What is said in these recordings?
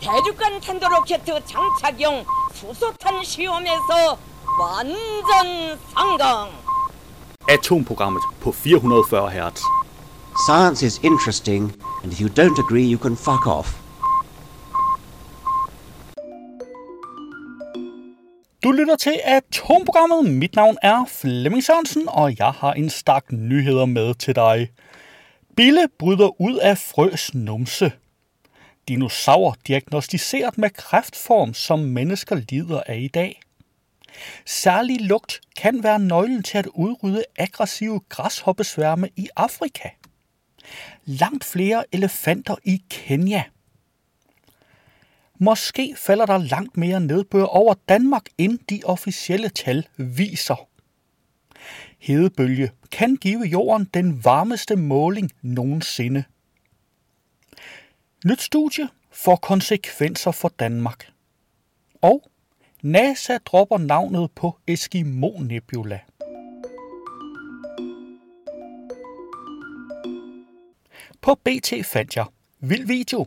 대륙간 탄도로켓 장착용 수소탄 시험에서 완전 성공. Atomprogrammet på 440 Hz. Science is interesting, and if you don't agree, you can fuck off. Du lytter til Atomprogrammet. Mit navn er Flemming Sørensen, og jeg har en stak nyheder med til dig. Bille bryder ud af frøs numse. Dinosaurer diagnostiseret med kræftform, som mennesker lider af i dag. Særlig lugt kan være nøglen til at udrydde aggressive græshoppesværme i Afrika. Langt flere elefanter i Kenya. Måske falder der langt mere nedbør over Danmark, end de officielle tal viser. Hedebølge kan give jorden den varmeste måling nogensinde. Nyt studie får konsekvenser for Danmark. Og NASA dropper navnet på Eskimo Nebula. På BT fandt jeg vild video.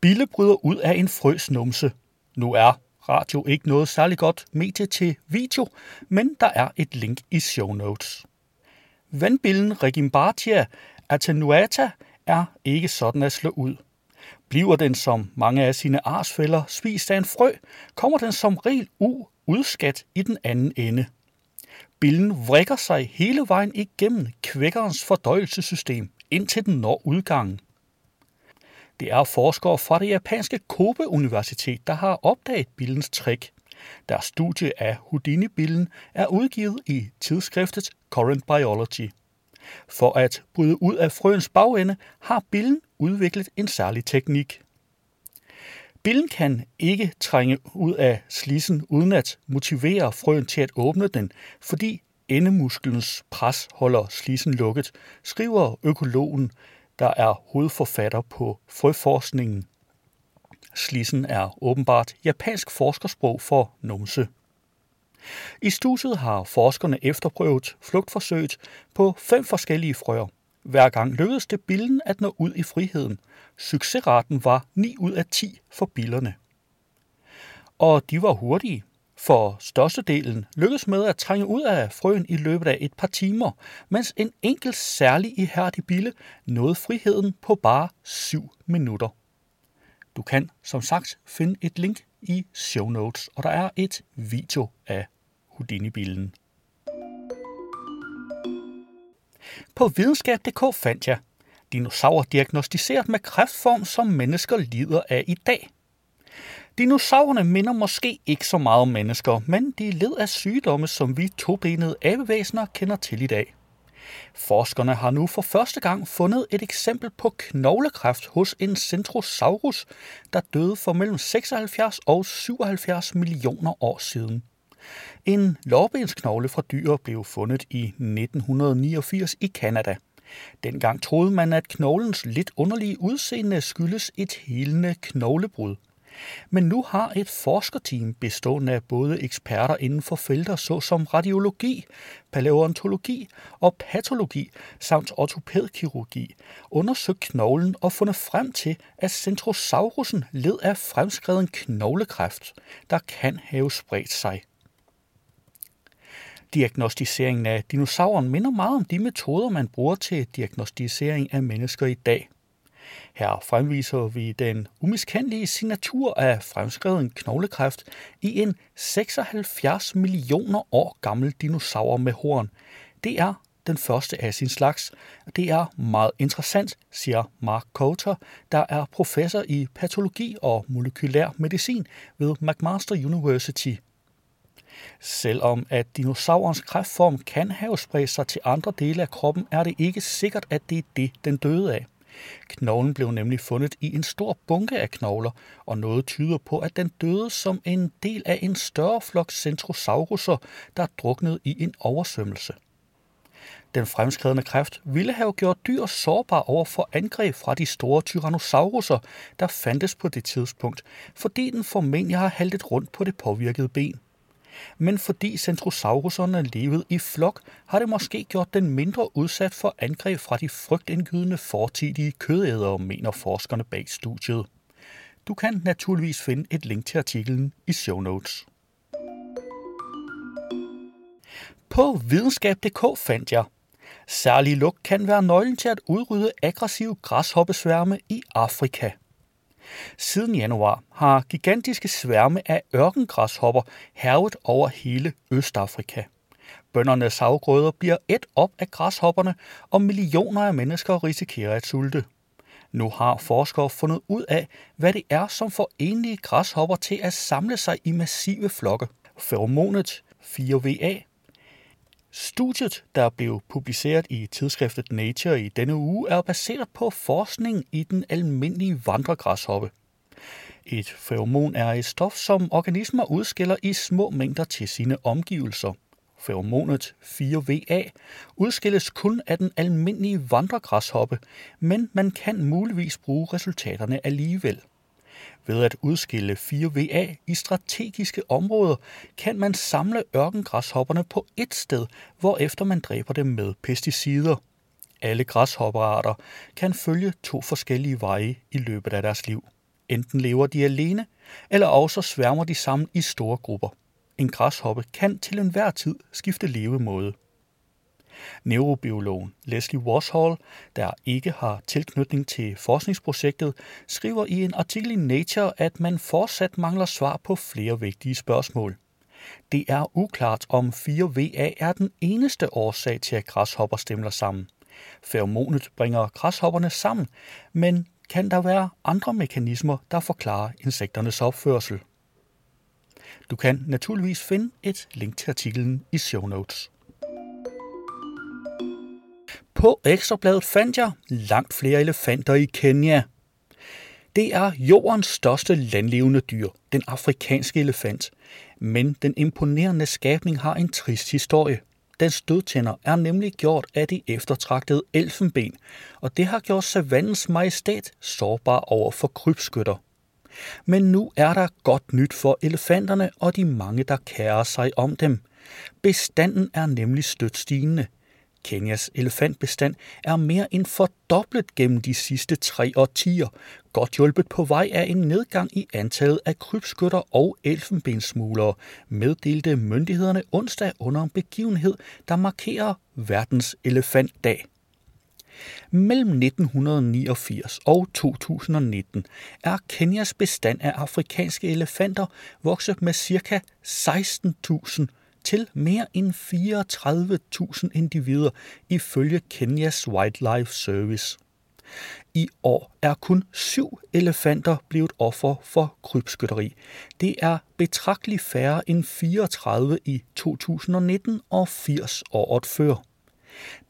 Bille bryder ud af en frøs numse. Nu er radio ikke noget særlig godt medie til video, men der er et link i show notes. Vandbillen Regimbartia attenuata er ikke sådan at slå ud. Bliver den som mange af sine arsfælder spist af en frø, kommer den som regel udskat i den anden ende. Billen vrikker sig hele vejen igennem kvækkerens fordøjelsessystem, indtil den når udgangen. Det er forskere fra det japanske Kobe Universitet, der har opdaget billens trick. Deres studie af Houdini-billen er udgivet i tidsskriftet Current Biology. For at bryde ud af frøens bagende har billen udviklet en særlig teknik. Billen kan ikke trænge ud af slissen uden at motivere frøen til at åbne den, fordi endemusklens pres holder slissen lukket, skriver økologen, der er hovedforfatter på frøforskningen. Slissen er åbenbart japansk forskersprog for numse. I studiet har forskerne efterprøvet flugtforsøget på fem forskellige frøer. Hver gang lykkedes det billen at nå ud i friheden. Succesraten var 9 ud af 10 for billerne. Og de var hurtige, for størstedelen lykkedes med at trænge ud af frøen i løbet af et par timer, mens en enkelt særlig ihærdig bille nåede friheden på bare 7 minutter. Du kan som sagt finde et link i show notes, og der er et video af Houdini-bilen. På videnskab.dk fandt jeg dinosaurer diagnostiseret med kræftform, som mennesker lider af i dag. Dinosaurerne minder måske ikke så meget om mennesker, men de led af sygdomme, som vi tobenede abevæsener kender til i dag. Forskerne har nu for første gang fundet et eksempel på knoglekræft hos en Centrosaurus, der døde for mellem 76 og 77 millioner år siden. En lårbensknogle fra dyr blev fundet i 1989 i Kanada. Dengang troede man, at knoglens lidt underlige udseende skyldes et helende knoglebrud. Men nu har et forskerteam bestående af både eksperter inden for felter såsom radiologi, paleontologi og patologi samt ortopædkirurgi undersøgt knoglen og fundet frem til, at Centrosaurusen led af fremskreden knoglekræft, der kan have spredt sig. Diagnostiseringen af dinosauren minder meget om de metoder, man bruger til diagnostisering af mennesker i dag. Her fremviser vi den umiskendelige signatur af fremskreden knoglekræft i en 76 millioner år gammel dinosaur med horn. Det er den første af sin slags. Det er meget interessant, siger Mark Coulter, der er professor i patologi og molekylær medicin ved McMaster University Selvom at dinosaurens kræftform kan have spredt sig til andre dele af kroppen, er det ikke sikkert, at det er det, den døde af. Knoglen blev nemlig fundet i en stor bunke af knogler, og noget tyder på, at den døde som en del af en større flok centrosauruser, der druknede i en oversvømmelse. Den fremskredne kræft ville have gjort dyr sårbare over for angreb fra de store tyrannosauruser, der fandtes på det tidspunkt, fordi den formentlig har haltet rundt på det påvirkede ben men fordi centrosauruserne levede i flok, har det måske gjort den mindre udsat for angreb fra de frygtindgydende fortidige kødædere, mener forskerne bag studiet. Du kan naturligvis finde et link til artiklen i show notes. På videnskab.dk fandt jeg, særlig lugt kan være nøglen til at udrydde aggressive græshoppesværme i Afrika. Siden januar har gigantiske sværme af ørkengræshopper hervet over hele Østafrika. Bøndernes afgrøder bliver et op af græshopperne, og millioner af mennesker risikerer at sulte. Nu har forskere fundet ud af, hvad det er, som får enlige græshopper til at samle sig i massive flokke. Feromonet 4VA. Studiet, der blev publiceret i tidsskriftet Nature i denne uge, er baseret på forskning i den almindelige vandregræshoppe. Et feromon er et stof, som organismer udskiller i små mængder til sine omgivelser. Feromonet 4VA udskilles kun af den almindelige vandregræshoppe, men man kan muligvis bruge resultaterne alligevel. Ved at udskille 4VA i strategiske områder, kan man samle ørkengræshopperne på ét sted, hvorefter man dræber dem med pesticider. Alle græshopperarter kan følge to forskellige veje i løbet af deres liv. Enten lever de alene, eller også sværmer de sammen i store grupper. En græshoppe kan til enhver tid skifte levemåde. Neurobiologen Leslie Washall, der ikke har tilknytning til forskningsprojektet, skriver i en artikel i Nature, at man fortsat mangler svar på flere vigtige spørgsmål. Det er uklart, om 4VA er den eneste årsag til, at græshopper stemler sammen. Feromonet bringer græshopperne sammen, men kan der være andre mekanismer, der forklarer insekternes opførsel? Du kan naturligvis finde et link til artiklen i show notes. På Ekstrabladet fandt jeg langt flere elefanter i Kenya. Det er jordens største landlevende dyr, den afrikanske elefant. Men den imponerende skabning har en trist historie. Dens dødtænder er nemlig gjort af de eftertragtede elfenben, og det har gjort savannens majestæt sårbar over for krybskytter. Men nu er der godt nyt for elefanterne og de mange, der kærer sig om dem. Bestanden er nemlig stødt stigende. Kenyas elefantbestand er mere end fordoblet gennem de sidste tre årtier, godt hjulpet på vej af en nedgang i antallet af krybskytter og elfenbensmuglere, meddelte myndighederne onsdag under en begivenhed, der markerer verdens elefantdag. Mellem 1989 og 2019 er Kenyas bestand af afrikanske elefanter vokset med ca. 16.000 til mere end 34.000 individer ifølge Kenyas Wildlife Service. I år er kun syv elefanter blevet offer for krybskytteri. Det er betragteligt færre end 34 i 2019 og 80 året før.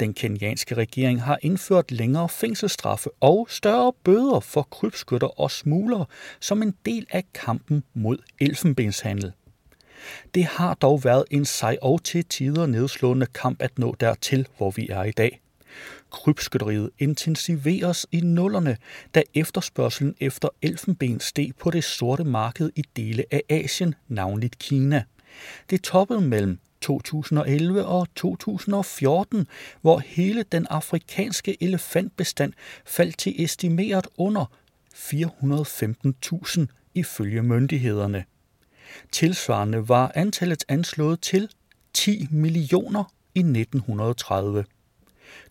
Den kenyanske regering har indført længere fængselsstraffe og større bøder for krybskytter og smuglere som en del af kampen mod elfenbenshandel. Det har dog været en sej og til tider nedslående kamp at nå dertil, hvor vi er i dag. Krybskytteriet intensiveres i nullerne, da efterspørgselen efter elfenben steg på det sorte marked i dele af Asien, navnligt Kina. Det toppede mellem 2011 og 2014, hvor hele den afrikanske elefantbestand faldt til estimeret under 415.000 ifølge myndighederne. Tilsvarende var antallet anslået til 10 millioner i 1930.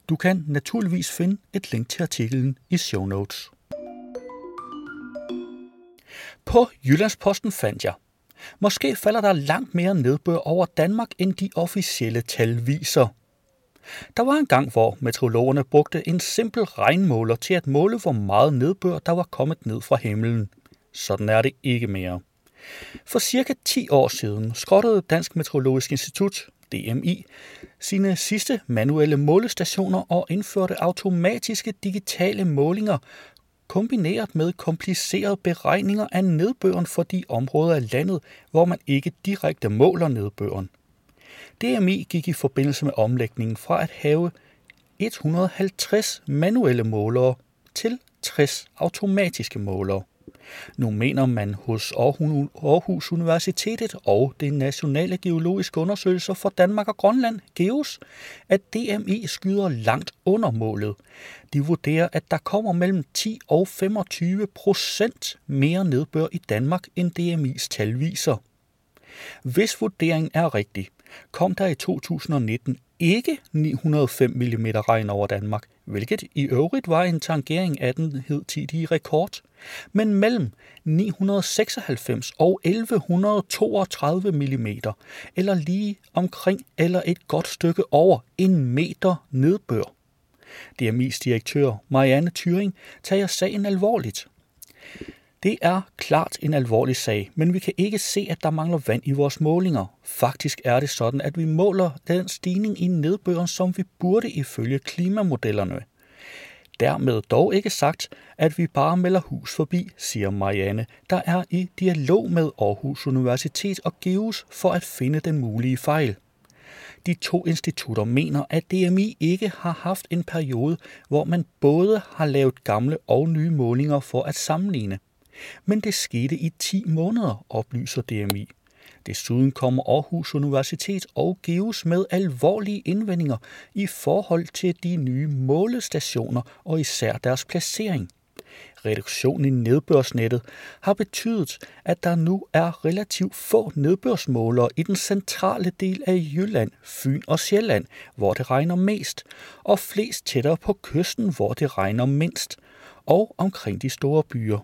Du kan naturligvis finde et link til artiklen i show notes. På Jyllandsposten fandt jeg, måske falder der langt mere nedbør over Danmark, end de officielle tal viser. Der var en gang, hvor meteorologerne brugte en simpel regnmåler til at måle, hvor meget nedbør der var kommet ned fra himlen. Sådan er det ikke mere. For cirka 10 år siden skrottede Dansk Meteorologisk Institut, DMI, sine sidste manuelle målestationer og indførte automatiske digitale målinger, kombineret med komplicerede beregninger af nedbøren for de områder af landet, hvor man ikke direkte måler nedbøren. DMI gik i forbindelse med omlægningen fra at have 150 manuelle målere til 60 automatiske målere. Nu mener man hos Aarhus Universitetet og det Nationale Geologiske Undersøgelser for Danmark og Grønland, GEOS, at DMI skyder langt under målet. De vurderer, at der kommer mellem 10 og 25 procent mere nedbør i Danmark, end DMI's tal viser. Hvis vurderingen er rigtig, kom der i 2019 ikke 905 mm regn over Danmark, hvilket i øvrigt var en tangering af den hidtidige rekord, men mellem 996 og 1132 mm, eller lige omkring eller et godt stykke over en meter nedbør. DMI's direktør Marianne Thyring tager sagen alvorligt. Det er klart en alvorlig sag, men vi kan ikke se, at der mangler vand i vores målinger. Faktisk er det sådan, at vi måler den stigning i nedbøren, som vi burde ifølge klimamodellerne. Dermed dog ikke sagt, at vi bare melder hus forbi, siger Marianne, der er i dialog med Aarhus Universitet og GEUS for at finde den mulige fejl. De to institutter mener, at DMI ikke har haft en periode, hvor man både har lavet gamle og nye målinger for at sammenligne. Men det skete i 10 måneder, oplyser DMI. Desuden kommer Aarhus Universitet og GEOS med alvorlige indvendinger i forhold til de nye målestationer og især deres placering. Reduktionen i nedbørsnettet har betydet, at der nu er relativt få nedbørsmålere i den centrale del af Jylland, Fyn og Sjælland, hvor det regner mest, og flest tættere på kysten, hvor det regner mindst, og omkring de store byer.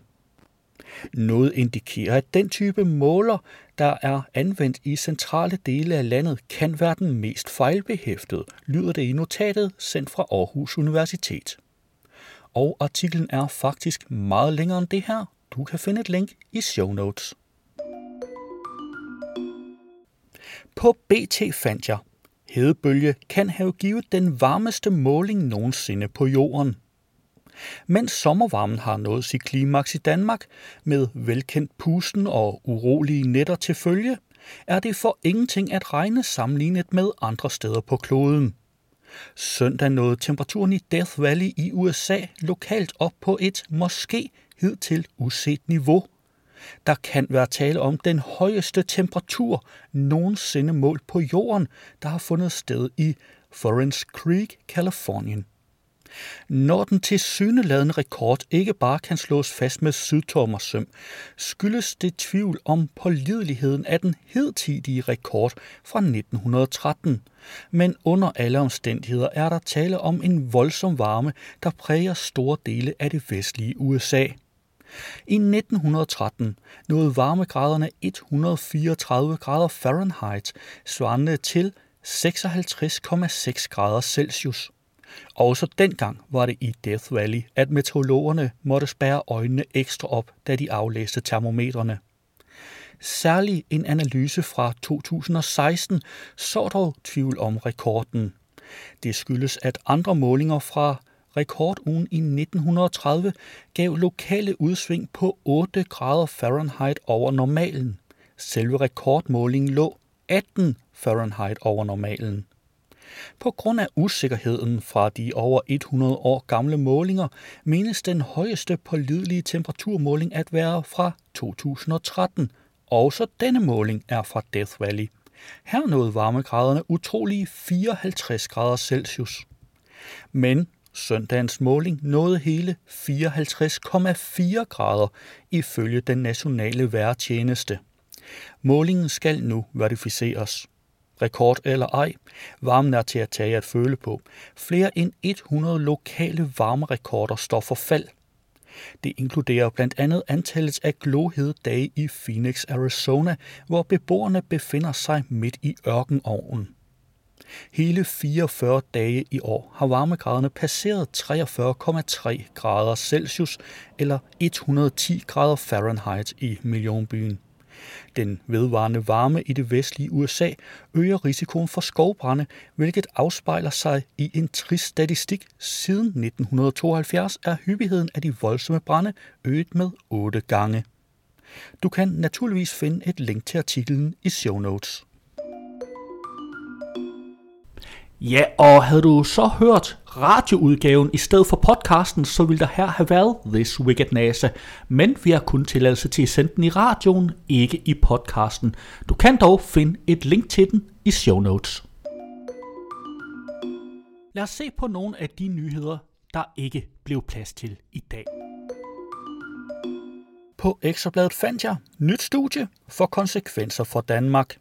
Noget indikerer, at den type måler, der er anvendt i centrale dele af landet, kan være den mest fejlbehæftede, lyder det i notatet sendt fra Aarhus Universitet. Og artiklen er faktisk meget længere end det her. Du kan finde et link i show notes. På BT fandt jeg, hedebølge kan have givet den varmeste måling nogensinde på jorden – mens sommervarmen har nået sit klimaks i Danmark med velkendt pusten og urolige nætter til følge, er det for ingenting at regne sammenlignet med andre steder på kloden. Søndag nåede temperaturen i Death Valley i USA lokalt op på et måske hidtil uset niveau. Der kan være tale om den højeste temperatur nogensinde målt på jorden, der har fundet sted i Forens Creek, Kalifornien. Når den tilsyneladende rekord ikke bare kan slås fast med sydtommersøm, skyldes det tvivl om pålideligheden af den hedtidige rekord fra 1913. Men under alle omstændigheder er der tale om en voldsom varme, der præger store dele af det vestlige USA. I 1913 nåede varmegraderne 134 grader Fahrenheit, svarende til 56,6 grader Celsius. Også dengang var det i Death Valley, at meteorologerne måtte spærre øjnene ekstra op, da de aflæste termometrene. Særlig en analyse fra 2016 så dog tvivl om rekorden. Det skyldes, at andre målinger fra rekordugen i 1930 gav lokale udsving på 8 grader Fahrenheit over normalen. Selve rekordmålingen lå 18 Fahrenheit over normalen. På grund af usikkerheden fra de over 100 år gamle målinger, menes den højeste pålidelige temperaturmåling at være fra 2013. Også denne måling er fra Death Valley. Her nåede varmegraderne utrolige 54 grader Celsius. Men søndagens måling nåede hele 54,4 grader ifølge den nationale vejrtjeneste. Målingen skal nu verificeres rekord eller ej. Varmen er til at tage at føle på. Flere end 100 lokale varmerekorder står for fald. Det inkluderer blandt andet antallet af glohede dage i Phoenix, Arizona, hvor beboerne befinder sig midt i ørkenovnen. Hele 44 dage i år har varmegraderne passeret 43,3 grader Celsius eller 110 grader Fahrenheit i millionbyen. Den vedvarende varme i det vestlige USA øger risikoen for skovbrænde, hvilket afspejler sig i en trist statistik. Siden 1972 er hyppigheden af de voldsomme brænde øget med 8 gange. Du kan naturligvis finde et link til artiklen i show notes. Ja, og havde du så hørt radioudgaven i stedet for podcasten, så ville der her have været This Wicked NASA. Men vi har kun tilladelse til at sende den i radioen, ikke i podcasten. Du kan dog finde et link til den i show notes. Lad os se på nogle af de nyheder, der ikke blev plads til i dag. På Ekstrabladet fandt jeg nyt studie for konsekvenser for Danmark.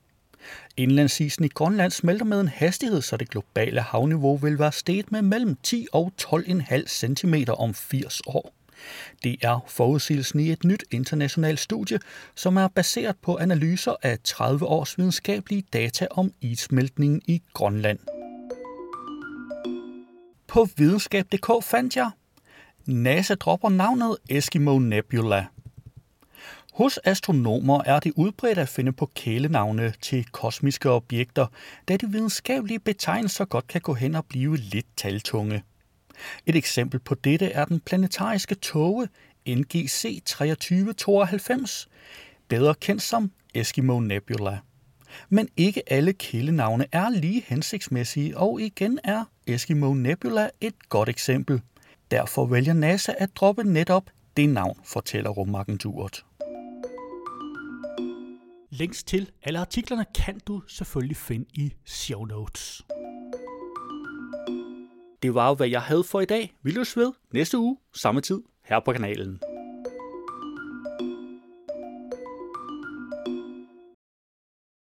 Indlandsisen i Grønland smelter med en hastighed, så det globale havniveau vil være steget med mellem 10 og 12,5 cm om 80 år. Det er forudsigelsen i et nyt internationalt studie, som er baseret på analyser af 30 års videnskabelige data om issmeltningen i Grønland. På videnskab.dk fandt jeg, NASA dropper navnet Eskimo Nebula – hos astronomer er det udbredt at finde på kælenavne til kosmiske objekter, da de videnskabelige betegnelser godt kan gå hen og blive lidt taltunge. Et eksempel på dette er den planetariske tåge NGC 2392, bedre kendt som Eskimo Nebula. Men ikke alle kælenavne er lige hensigtsmæssige, og igen er Eskimo Nebula et godt eksempel. Derfor vælger NASA at droppe netop det navn, fortæller rumagenturet. Links til alle artiklerne kan du selvfølgelig finde i show notes. Det var jo, hvad jeg havde for i dag. Vi løs ved næste uge, samme tid, her på kanalen.